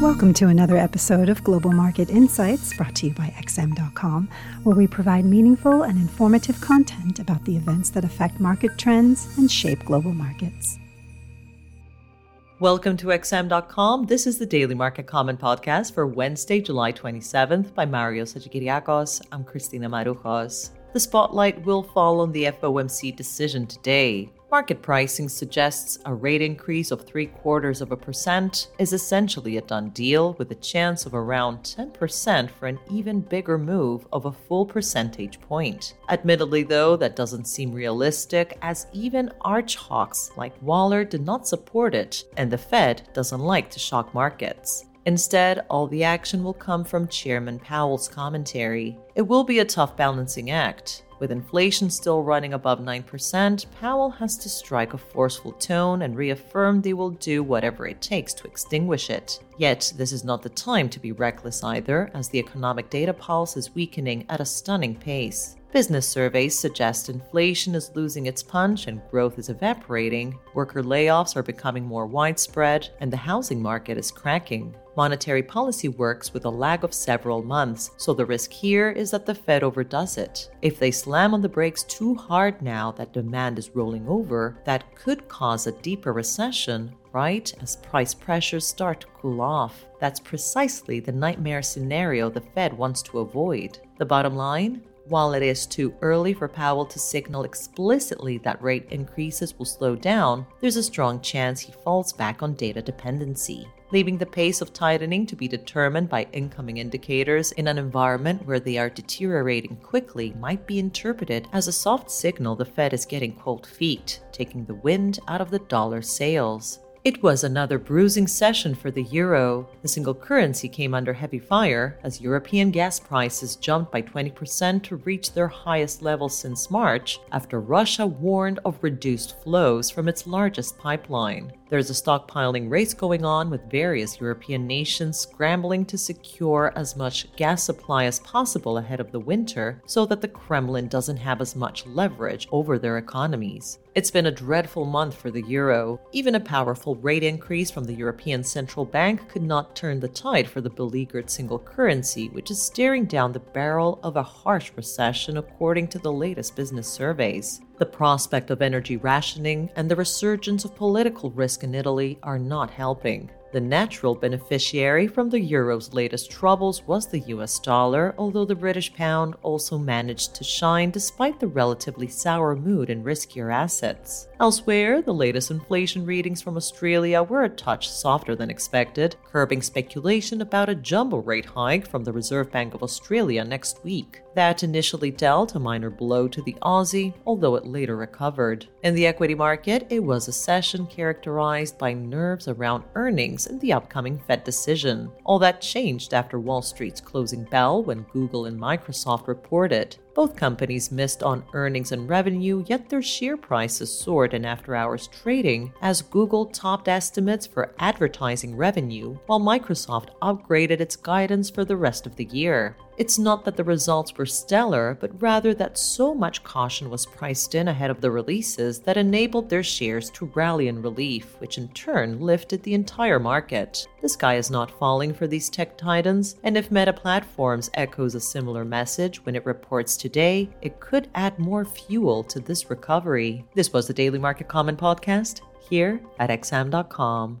Welcome to another episode of Global Market Insights brought to you by XM.com, where we provide meaningful and informative content about the events that affect market trends and shape global markets. Welcome to XM.com. This is the Daily Market Comment podcast for Wednesday, July 27th by Mario Hadjikyriacos. I'm Christina Marujos. The spotlight will fall on the FOMC decision today. Market pricing suggests a rate increase of three quarters of a percent is essentially a done deal with a chance of around 10% for an even bigger move of a full percentage point. Admittedly, though, that doesn't seem realistic as even arch hawks like Waller did not support it, and the Fed doesn't like to shock markets. Instead, all the action will come from Chairman Powell's commentary. It will be a tough balancing act. With inflation still running above 9%, Powell has to strike a forceful tone and reaffirm they will do whatever it takes to extinguish it. Yet, this is not the time to be reckless either, as the economic data pulse is weakening at a stunning pace. Business surveys suggest inflation is losing its punch and growth is evaporating, worker layoffs are becoming more widespread, and the housing market is cracking. Monetary policy works with a lag of several months, so the risk here is that the Fed overdoes it. If they slam on the brakes too hard now that demand is rolling over, that could cause a deeper recession right as price pressures start to cool off. That's precisely the nightmare scenario the Fed wants to avoid. The bottom line? While it is too early for Powell to signal explicitly that rate increases will slow down, there's a strong chance he falls back on data dependency, leaving the pace of tightening to be determined by incoming indicators in an environment where they are deteriorating quickly might be interpreted as a soft signal the Fed is getting cold feet, taking the wind out of the dollar sails. It was another bruising session for the euro. The single currency came under heavy fire as European gas prices jumped by 20% to reach their highest level since March after Russia warned of reduced flows from its largest pipeline. There's a stockpiling race going on with various European nations scrambling to secure as much gas supply as possible ahead of the winter so that the Kremlin doesn't have as much leverage over their economies. It's been a dreadful month for the euro. Even a powerful rate increase from the European Central Bank could not turn the tide for the beleaguered single currency, which is staring down the barrel of a harsh recession according to the latest business surveys. The prospect of energy rationing and the resurgence of political risk in Italy are not helping. The natural beneficiary from the euro's latest troubles was the US dollar, although the British pound also managed to shine despite the relatively sour mood in riskier assets. Elsewhere, the latest inflation readings from Australia were a touch softer than expected, curbing speculation about a jumbo rate hike from the Reserve Bank of Australia next week. That initially dealt a minor blow to the Aussie, although it later recovered. In the equity market, it was a session characterized by nerves around earnings and the upcoming Fed decision. All that changed after Wall Street's closing bell when Google and Microsoft reported. Both companies missed on earnings and revenue, yet their share prices soared in after hours trading as Google topped estimates for advertising revenue, while Microsoft upgraded its guidance for the rest of the year. It's not that the results were stellar, but rather that so much caution was priced in ahead of the releases that enabled their shares to rally in relief, which in turn lifted the entire market. The sky is not falling for these tech titans, and if Meta Platforms echoes a similar message when it reports today, it could add more fuel to this recovery. This was the Daily Market Comment Podcast here at XM.com.